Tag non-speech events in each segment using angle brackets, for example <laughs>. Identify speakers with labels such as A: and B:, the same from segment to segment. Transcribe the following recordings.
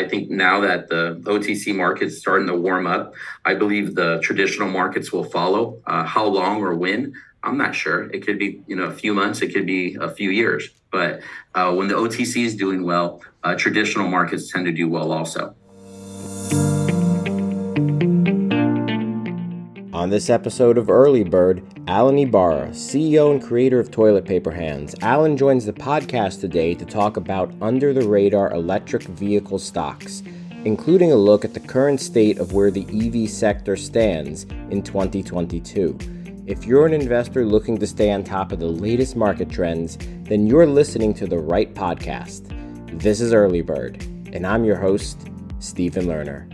A: I think now that the OTC market's starting to warm up, I believe the traditional markets will follow. Uh, how long or when? I'm not sure. It could be, you know, a few months. It could be a few years. But uh, when the OTC is doing well, uh, traditional markets tend to do well also.
B: On this episode of Early Bird, Alan Ibarra, CEO and creator of Toilet Paper Hands. Alan joins the podcast today to talk about under the radar electric vehicle stocks, including a look at the current state of where the EV sector stands in 2022. If you're an investor looking to stay on top of the latest market trends, then you're listening to the right podcast. This is Early Bird, and I'm your host, Stephen Lerner.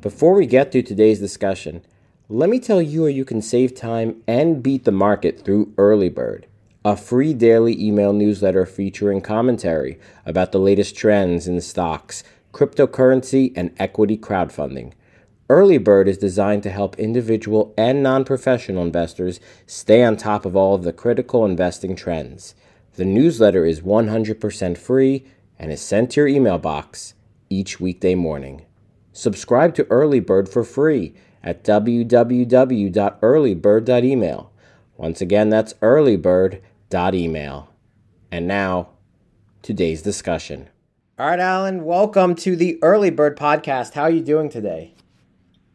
B: Before we get to today's discussion, let me tell you how you can save time and beat the market through Early Bird, a free daily email newsletter featuring commentary about the latest trends in stocks, cryptocurrency, and equity crowdfunding. Early Bird is designed to help individual and non professional investors stay on top of all of the critical investing trends. The newsletter is 100% free and is sent to your email box each weekday morning. Subscribe to Early Bird for free at www.earlybird.email. Once again, that's earlybird.email. And now, today's discussion. All right, Alan, welcome to the Early Bird podcast. How are you doing today?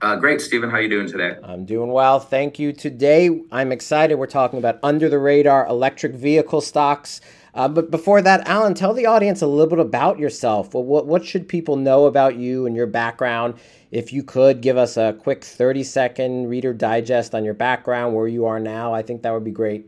A: Uh, great, Stephen. How are you doing today?
B: I'm doing well. Thank you. Today, I'm excited. We're talking about under the radar electric vehicle stocks. Uh, but before that, Alan, tell the audience a little bit about yourself. What, what, what should people know about you and your background? If you could give us a quick 30 second reader digest on your background, where you are now, I think that would be great.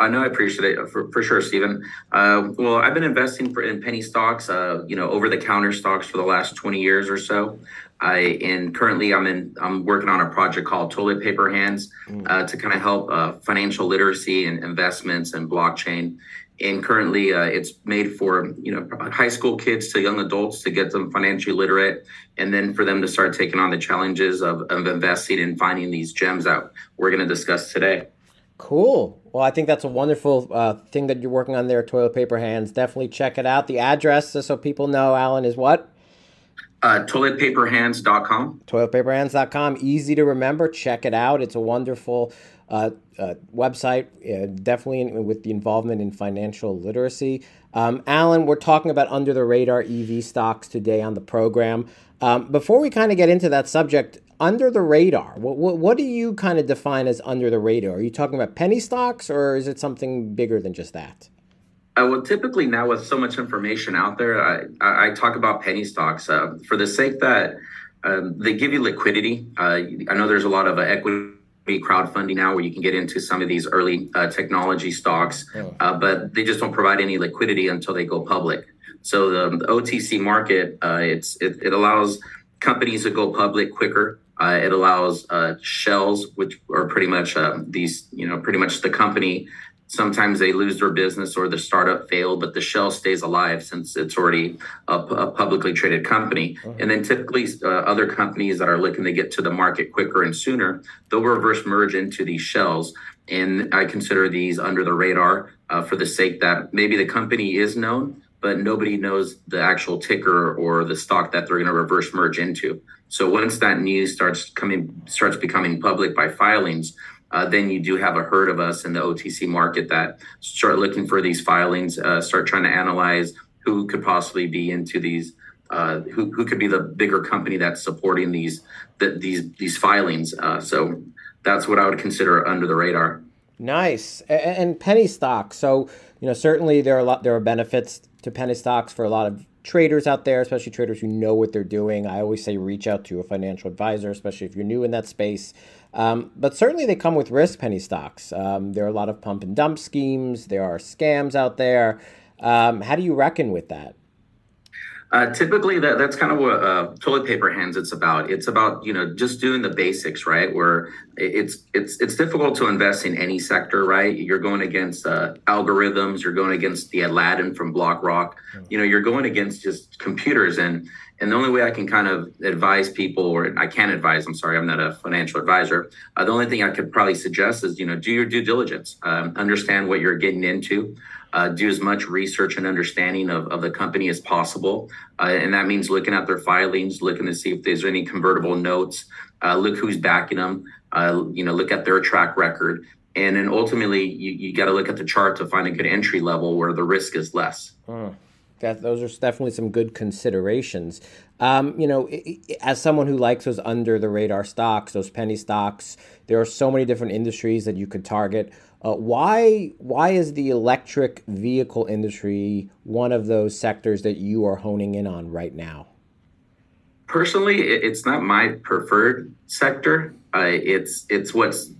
A: I know I appreciate it for, for sure, Stephen. Uh, well, I've been investing for in penny stocks, uh, you know, over the counter stocks for the last 20 years or so. I and currently I'm in I'm working on a project called Toilet Paper Hands mm. uh, to kind of help uh, financial literacy and investments and blockchain and currently uh, it's made for you know high school kids to young adults to get them financially literate and then for them to start taking on the challenges of, of investing and finding these gems out we're going to discuss today.
B: Cool. Well i think that's a wonderful uh, thing that you're working on there toilet paper hands. Definitely check it out. The address so people know alan is what?
A: Uh, toiletpaperhands.com
B: toiletpaperhands.com easy to remember. Check it out. It's a wonderful uh, uh, website, uh, definitely in, with the involvement in financial literacy. Um, Alan, we're talking about under the radar EV stocks today on the program. Um, before we kind of get into that subject, under the radar, what, what, what do you kind of define as under the radar? Are you talking about penny stocks or is it something bigger than just that?
A: Uh, well, typically now with so much information out there, I, I, talk about penny stocks uh, for the sake that um, they give you liquidity. Uh, I know there's a lot of equity crowdfunding now where you can get into some of these early uh, technology stocks, oh. uh, but they just don't provide any liquidity until they go public. So the, the OTC market, uh, it's it, it, allows companies to go public quicker. Uh, it allows uh, shells, which are pretty much uh, these, you know, pretty much the company sometimes they lose their business or the startup failed, but the shell stays alive since it's already a, a publicly traded company. Uh-huh. And then typically uh, other companies that are looking to get to the market quicker and sooner, they'll reverse merge into these shells. And I consider these under the radar uh, for the sake that maybe the company is known, but nobody knows the actual ticker or the stock that they're going to reverse merge into. So once that news starts coming, starts becoming public by filings, uh, then you do have a herd of us in the OTC market that start looking for these filings, uh, start trying to analyze who could possibly be into these, uh, who, who could be the bigger company that's supporting these the, these these filings. Uh, so that's what I would consider under the radar.
B: Nice and, and penny stocks. So you know certainly there are a lot there are benefits to penny stocks for a lot of traders out there, especially traders who know what they're doing. I always say reach out to a financial advisor, especially if you're new in that space. Um, but certainly they come with risk penny stocks. Um, there are a lot of pump and dump schemes, there are scams out there. Um, how do you reckon with that?
A: Uh, typically, that, that's kind of what uh, toilet paper hands it's about. It's about you know just doing the basics, right? Where it's it's it's difficult to invest in any sector, right? You're going against uh, algorithms, you're going against the Aladdin from BlackRock. You know, you're going against just computers, and and the only way I can kind of advise people, or I can advise, I'm sorry, I'm not a financial advisor. Uh, the only thing I could probably suggest is, you know, do your due diligence, um, understand what you're getting into. Uh, do as much research and understanding of, of the company as possible. Uh, and that means looking at their filings, looking to see if there's any convertible notes, uh, look who's backing them, uh, you know, look at their track record. And then ultimately, you, you got to look at the chart to find a good entry level where the risk is less.
B: Hmm. That, those are definitely some good considerations. Um, you know, as someone who likes those under the radar stocks, those penny stocks, there are so many different industries that you could target. Uh, why why is the electric vehicle industry one of those sectors that you are honing in on right now?
A: Personally, it's not my preferred sector. Uh, it's it's what's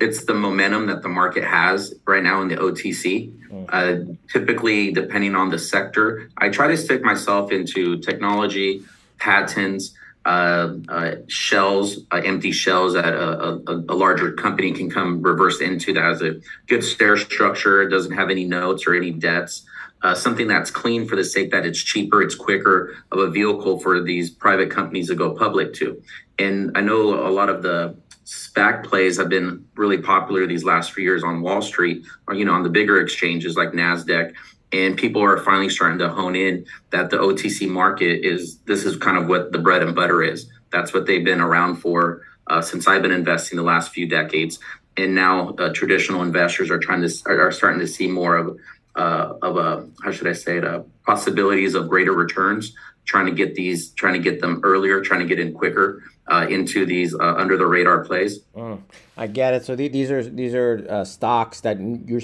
A: it's the momentum that the market has right now in the OTC. Mm. Uh, typically, depending on the sector, I try to stick myself into technology, patents, uh, uh, shells, uh, empty shells that a, a, a, larger company can come reverse into that has a good stair structure, doesn't have any notes or any debts. Uh, something that's clean for the sake that it's cheaper, it's quicker of a vehicle for these private companies to go public to. And I know a lot of the SPAC plays have been really popular these last few years on Wall Street, or you know, on the bigger exchanges like Nasdaq and people are finally starting to hone in that the OTC market is this is kind of what the bread and butter is. That's what they've been around for uh, since I've been investing the last few decades, and now uh, traditional investors are trying to are starting to see more of uh, of a how should I say it uh, possibilities of greater returns. Trying to get these, trying to get them earlier, trying to get in quicker uh, into these uh, under the radar plays.
B: Mm, I get it. So th- these are these are stocks that you're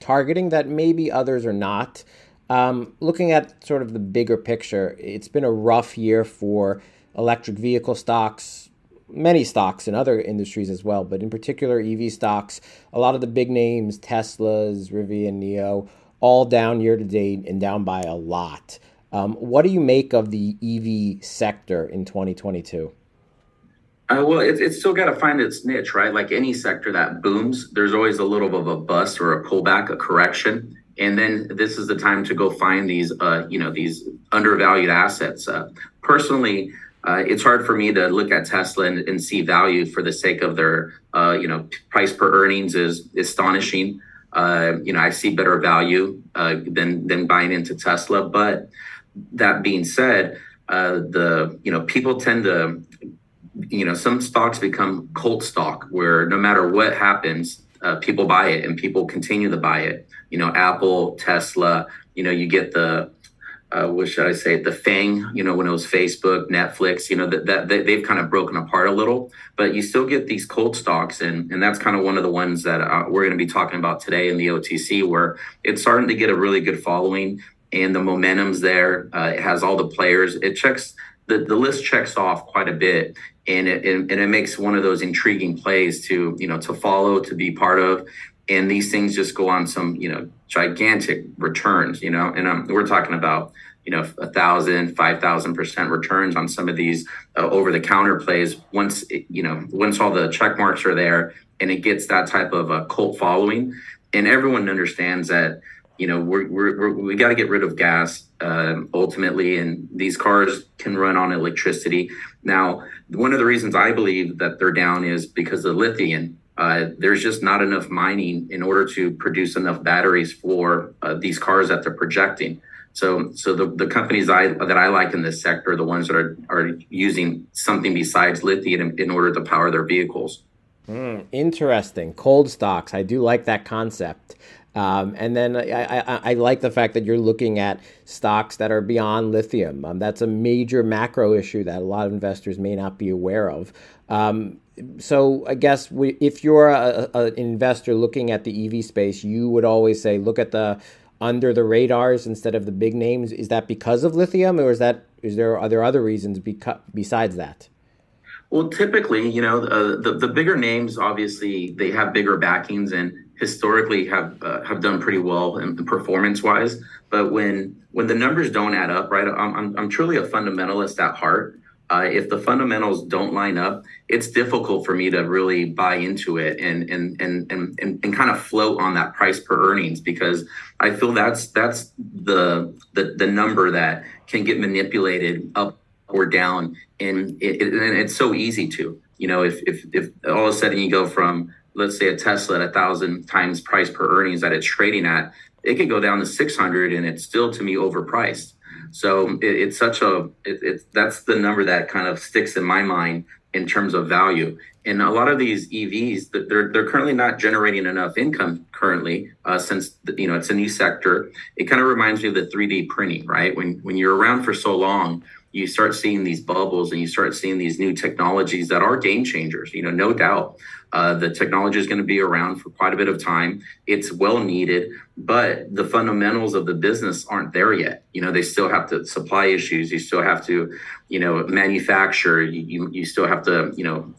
B: targeting that maybe others are not. Um, looking at sort of the bigger picture, it's been a rough year for electric vehicle stocks, many stocks in other industries as well, but in particular EV stocks. A lot of the big names, Teslas, Rivian, NIO, all down year to date and down by a lot. Um, what do you make of the EV sector in 2022?
A: Uh, well, it, it's still got to find its niche, right? Like any sector that booms, there's always a little bit of a bust or a pullback, a correction, and then this is the time to go find these, uh, you know, these undervalued assets. Uh, personally, uh, it's hard for me to look at Tesla and, and see value for the sake of their, uh, you know, price per earnings is astonishing. Uh, you know, I see better value than than buying into Tesla. But that being said, the you know people tend to you know, some stocks become cult stock where no matter what happens, uh, people buy it and people continue to buy it. You know, Apple, Tesla, you know, you get the, uh, what should I say, the FANG, you know, when it was Facebook, Netflix, you know, that, that, they've kind of broken apart a little, but you still get these cold stocks. And, and that's kind of one of the ones that uh, we're going to be talking about today in the OTC, where it's starting to get a really good following and the momentum's there. Uh, it has all the players. It checks, the, the list checks off quite a bit and it, and it makes one of those intriguing plays to you know to follow to be part of. And these things just go on some you know gigantic returns you know. And um, we're talking about you know a thousand five thousand percent returns on some of these uh, over the counter plays. Once it, you know once all the check marks are there and it gets that type of a cult following. And everyone understands that you know we're, we're, we're we got to get rid of gas uh, ultimately and these cars can run on electricity now one of the reasons i believe that they're down is because of lithium uh, there's just not enough mining in order to produce enough batteries for uh, these cars that they're projecting so so the, the companies I that I like in this sector are the ones that are are using something besides lithium in, in order to power their vehicles.
B: Mm, interesting. Cold stocks. I do like that concept. Um, and then I, I, I, like the fact that you're looking at stocks that are beyond lithium. Um, that's a major macro issue that a lot of investors may not be aware of. Um, so I guess we, if you're an investor looking at the EV space, you would always say look at the under the radars instead of the big names. Is that because of lithium, or is that is there are there other reasons beca- besides that?
A: Well, typically, you know, uh, the the bigger names obviously they have bigger backings and historically have uh, have done pretty well in, performance wise. But when when the numbers don't add up, right? I'm I'm, I'm truly a fundamentalist at heart. Uh, if the fundamentals don't line up, it's difficult for me to really buy into it and and and and and, and kind of float on that price per earnings because I feel that's that's the the the number that can get manipulated up or down, and it, it, and it's so easy to you know if if if all of a sudden you go from let's say a Tesla at a thousand times price per earnings that it's trading at, it could go down to 600 and it's still to me overpriced. So it, it's such a it, it's that's the number that kind of sticks in my mind in terms of value. And a lot of these EVs, they're they're currently not generating enough income currently, uh, since you know it's a new sector. It kind of reminds me of the 3D printing, right? When when you're around for so long, you start seeing these bubbles and you start seeing these new technologies that are game changers. You know, no doubt. Uh, the technology is going to be around for quite a bit of time. It's well needed, but the fundamentals of the business aren't there yet. You know, they still have to supply issues. You still have to, you know, manufacture. You, you, you still have to, you know,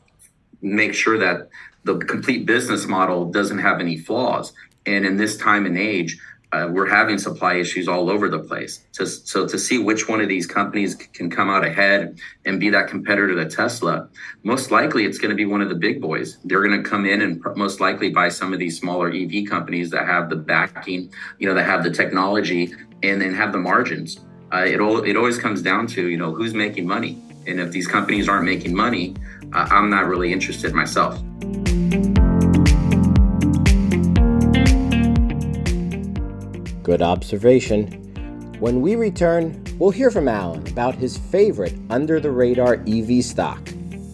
A: make sure that the complete business model doesn't have any flaws. And in this time and age, uh, we're having supply issues all over the place. So, so to see which one of these companies can come out ahead and be that competitor to Tesla, most likely it's going to be one of the big boys. They're going to come in and pr- most likely buy some of these smaller EV companies that have the backing, you know, that have the technology and then have the margins. Uh, it all it always comes down to you know who's making money, and if these companies aren't making money, uh, I'm not really interested myself.
B: Good observation. When we return, we'll hear from Alan about his favorite under the radar EV stock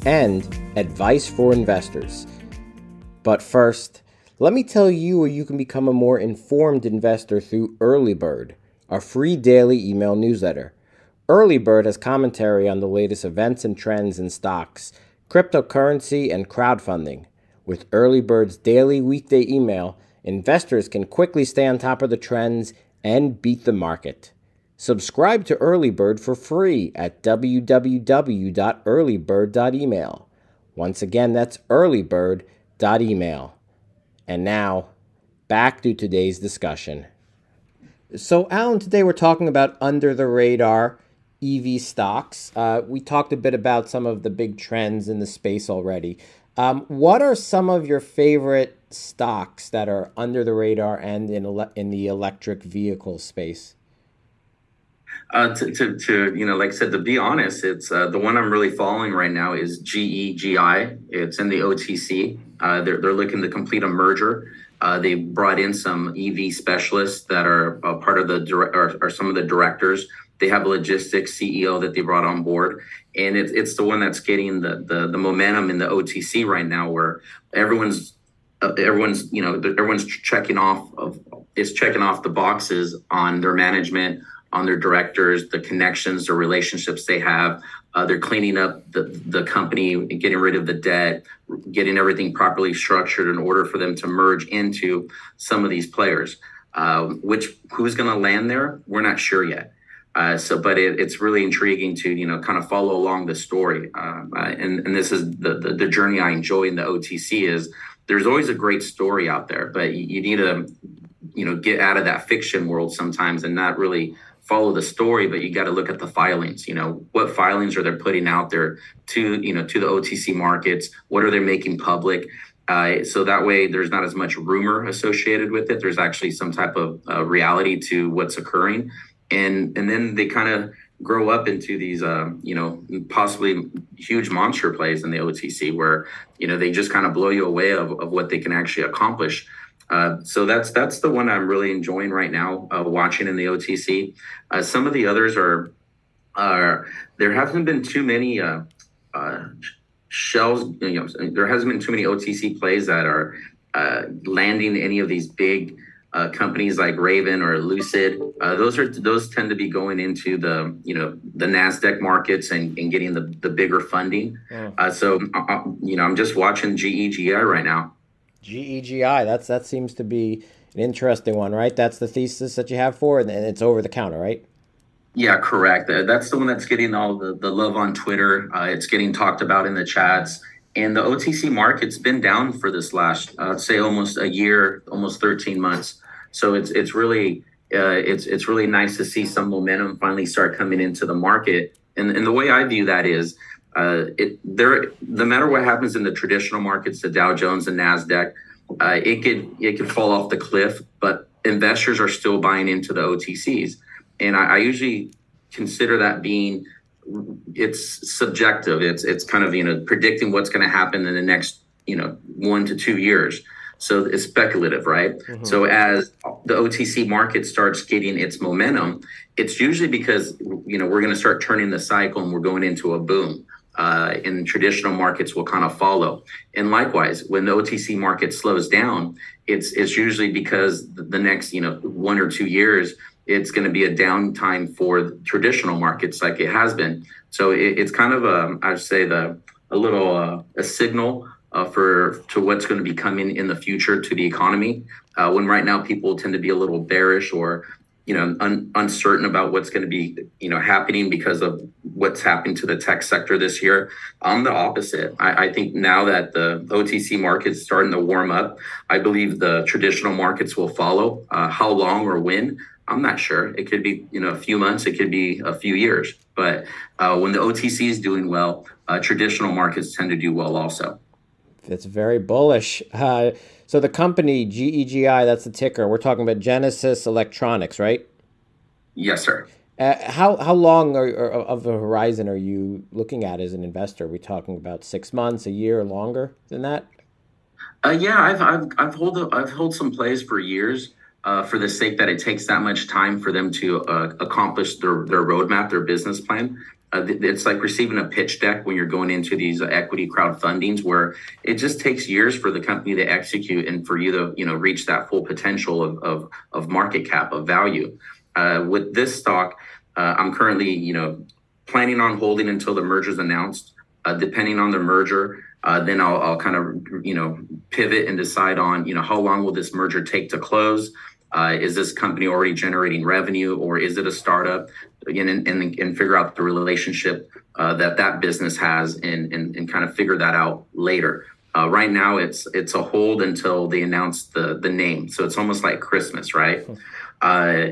B: and advice for investors. But first, let me tell you where you can become a more informed investor through Early Bird, our free daily email newsletter. Early Bird has commentary on the latest events and trends in stocks, cryptocurrency, and crowdfunding. With Early Bird's daily weekday email, investors can quickly stay on top of the trends and beat the market. Subscribe to Early Bird for free at www.earlybird.email. Once again, that's earlybird.email. And now, back to today's discussion. So, Alan, today we're talking about under the radar EV stocks. Uh, we talked a bit about some of the big trends in the space already. Um, what are some of your favorite stocks that are under the radar and in ele- in the electric vehicle space?
A: Uh, to, to, to, you know, like I said, to be honest, it's uh, the one I'm really following right now is GEGI. It's in the OTC. Uh, they're, they're looking to complete a merger. Uh, they brought in some EV specialists that are part of the dire- or, or some of the directors they have a logistics CEO that they brought on board, and it's it's the one that's getting the the, the momentum in the OTC right now, where everyone's uh, everyone's you know everyone's checking off of is checking off the boxes on their management, on their directors, the connections, the relationships they have. Uh, they're cleaning up the, the company, getting rid of the debt, getting everything properly structured in order for them to merge into some of these players. Uh, which who's going to land there? We're not sure yet. Uh, so, but it, it's really intriguing to you know kind of follow along the story, uh, and and this is the, the, the journey I enjoy in the OTC is there's always a great story out there, but you, you need to you know get out of that fiction world sometimes and not really follow the story, but you got to look at the filings. You know, what filings are they putting out there to you know to the OTC markets? What are they making public? Uh, so that way, there's not as much rumor associated with it. There's actually some type of uh, reality to what's occurring and and then they kind of grow up into these uh, you know possibly huge monster plays in the OTC where you know they just kind of blow you away of, of what they can actually accomplish. Uh, so that's that's the one I'm really enjoying right now uh, watching in the OTC. Uh, some of the others are are there hasn't been too many uh, uh, shells. You know, there hasn't been too many OTC plays that are landing any of these big uh, companies like Rivian or Lucid. Uh, those are those tend to be going into the you know the Nasdaq markets and, and getting the, the bigger funding. Yeah. Uh, so uh, uh, you know I'm just watching GEGI right now.
B: GEGI that's that seems to be an interesting one, right? That's the thesis that you have for it, and it's over the counter, right?
A: Yeah, correct. Uh, that's the one that's getting all the, the love on Twitter. it's getting talked about in the chats and the OTC market's been down for this last, say, almost a year, almost 13 months. So it's it's really uh, it's it's really nice to see some momentum finally start coming into the market. And and the way I view that is, uh, it there no matter what happens in the traditional markets, the Dow Jones and Nasdaq, uh, it could it could fall off the cliff, but investors are still buying into the OTCs, and I, I usually consider that being it's subjective. It's it's kind of you know predicting what's going to happen in the next you know one to two years. So it's speculative, right? Mm-hmm. So as the OTC market starts getting its momentum, it's usually because you know we're going to start turning the cycle and we're going into a boom. Uh, and traditional markets will kind of follow. And likewise, when the OTC market slows down, it's it's usually because the next you know one or two years it's going to be a downtime for traditional markets like it has been. So it, it's kind of a I'd say the a little uh, a signal uh, for to what's going to be coming in the future to the economy. Uh, when right now people tend to be a little bearish or you know un, uncertain about what's going to be you know happening because of what's happened to the tech sector this year. I'm the opposite. I, I think now that the OTC market's starting to warm up, I believe the traditional markets will follow. Uh, how long or when? I'm not sure. It could be you know a few months. It could be a few years. But uh, when the OTC is doing well, uh, traditional markets tend to do well also.
B: That's very bullish. Uh, so the company GEGI, that's the ticker. We're talking about Genesis Electronics, right?
A: Yes, sir.
B: Uh, how how long are, are, of a horizon are you looking at as an investor? Are we talking about six months, a year, longer than that?
A: Uh, yeah, I've I've I've hold a, I've held some plays for years. Uh, for the sake that it takes that much time for them to uh, accomplish their their roadmap, their business plan uh, it's like receiving a pitch deck when you're going into these equity crowdfundings where it just takes years for the company to execute and for you to you know reach that full potential of of, of market cap of value. Uh, with this stock uh, i'm currently you know planning on holding until the merger is announced. Uh, depending on the merger uh, then I'll, I'll kind of you know pivot and decide on you know how long will this merger take to close uh, is this company already generating revenue or is it a startup? Again, and, and, and figure out the relationship uh, that that business has and, and, and kind of figure that out later. Uh, right now, it's it's a hold until they announce the the name. So it's almost like Christmas, right? Hmm. Uh,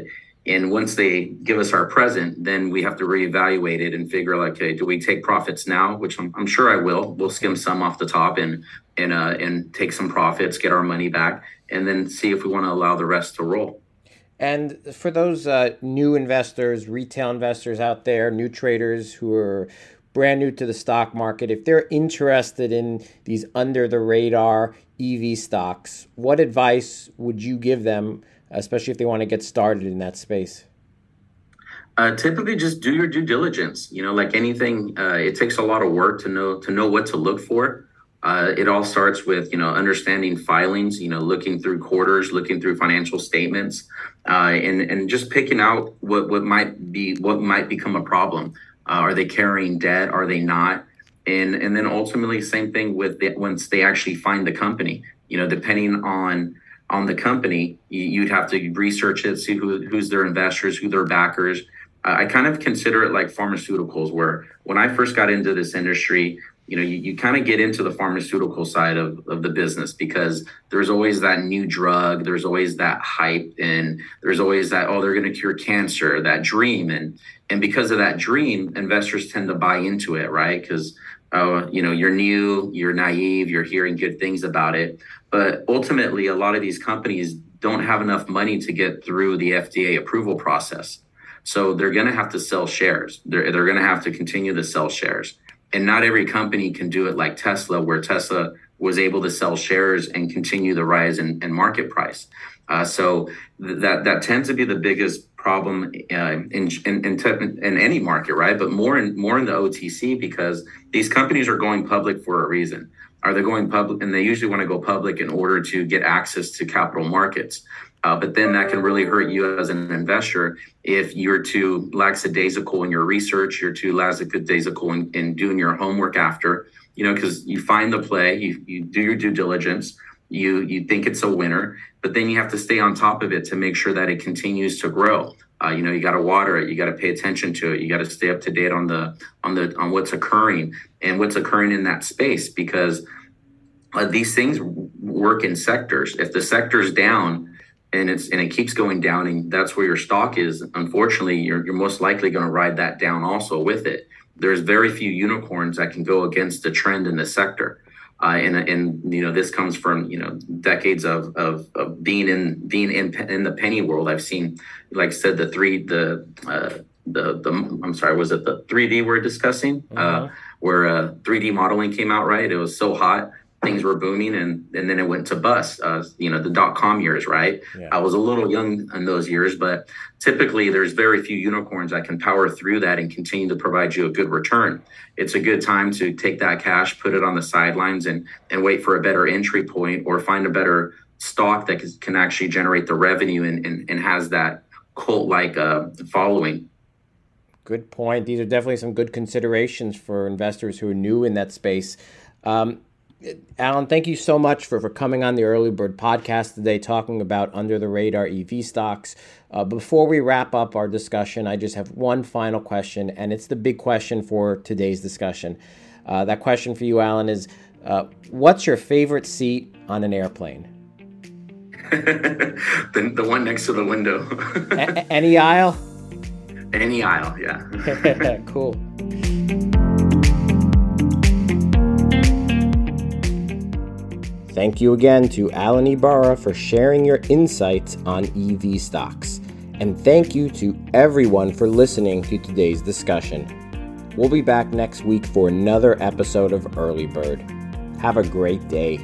A: and once they give us our present, then we have to reevaluate it and figure like, okay, do we take profits now? Which I'm, I'm sure I will. We'll skim some off the top and and uh, and take some profits, get our money back, and then see if we want to allow the rest to roll.
B: And for those uh, new investors, retail investors out there, new traders who are brand new to the stock market, if they're interested in these under the radar EV stocks, what advice would you give them, especially if they want to get started in that space?
A: Uh, typically, just do your due diligence. You know, like anything, uh, it takes a lot of work to know to know what to look for. Uh, it all starts with you know understanding filings, you know, looking through quarters, looking through financial statements, uh, and and just picking out what what might be what might become a problem. Uh, are they carrying debt? Are they not? And and then ultimately, same thing with the, once they actually find the company. You know, depending on on the company, you, would have to research it, see who who's their investors, who their backers. Uh, I kind of consider it like pharmaceuticals, where when I first got into this industry, you know you, you kind of get into the pharmaceutical side of, of the business because there's always that new drug there's always that hype and there's always that oh they're going to cure cancer that dream and and because of that dream investors tend to buy into it right because oh you know you're new you're naive you're hearing good things about it. But ultimately a lot of these companies don't have enough money to get through the fda approval process. So they're going to have to sell shares. They're, they're going to have to continue to sell shares. And not every company can do it like Tesla, where Tesla was able to sell shares and continue the rise in, in market price. Uh, so th- that that tends to be the biggest problem uh, in, in, in, in any market, right? But more in more in the OTC because these companies are going public for a reason. Are they going public? And they usually want to go public in order to get access to capital markets. Uh, but then that can really hurt you as an investor if you're too lackadaisical in your research, you're too lackadaisical in, in doing your homework after, you know, because you find the play, you, you do your due diligence, you you think it's a winner, but then you have to stay on top of it to make sure that it continues to grow. Uh, you know, you got to water it, you got to pay attention to it, you got to stay up to date on the on the on what's occurring and what's occurring in that space because uh, these things work in sectors. If the sector's down, and it's and it keeps going down and that's where your stock is unfortunately you're, you're most likely going to ride that down also with it there's very few unicorns that can go against the trend in the sector uh, and and you know this comes from you know decades of, of, of being in being in in the penny world. I've seen like i said the three the uh, the the i'm sorry was it the 3d we're discussing? Uh, uh-huh. uh, where uh, 3d modeling came out right? It was so hot things were booming and and then it went to bust uh, you know the dot com years right? Yeah. i was a little young in those years but typically there's very few unicorns that can power through that and continue to provide you a good return. It's a good time to take that cash put it on the sidelines and and wait for a better entry point or find a better stock that can actually generate the revenue and and, and has that cult like uh, following.
B: Good point. These are definitely some good considerations for investors who are new in that space. Um, Alan, thank you so much for, for coming on the Early Bird podcast today, talking about under the radar EV stocks. Uh, before we wrap up our discussion, I just have one final question, and it's the big question for today's discussion. Uh, that question for you, Alan, is uh, what's your favorite seat on an airplane? <laughs>
A: the, the one next to the window. <laughs>
B: A- any aisle?
A: Any aisle, yeah. <laughs>
B: cool. Thank you again to Alan Ibarra for sharing your insights on EV stocks. And thank you to everyone for listening to today's discussion. We'll be back next week for another episode of Early Bird. Have a great day.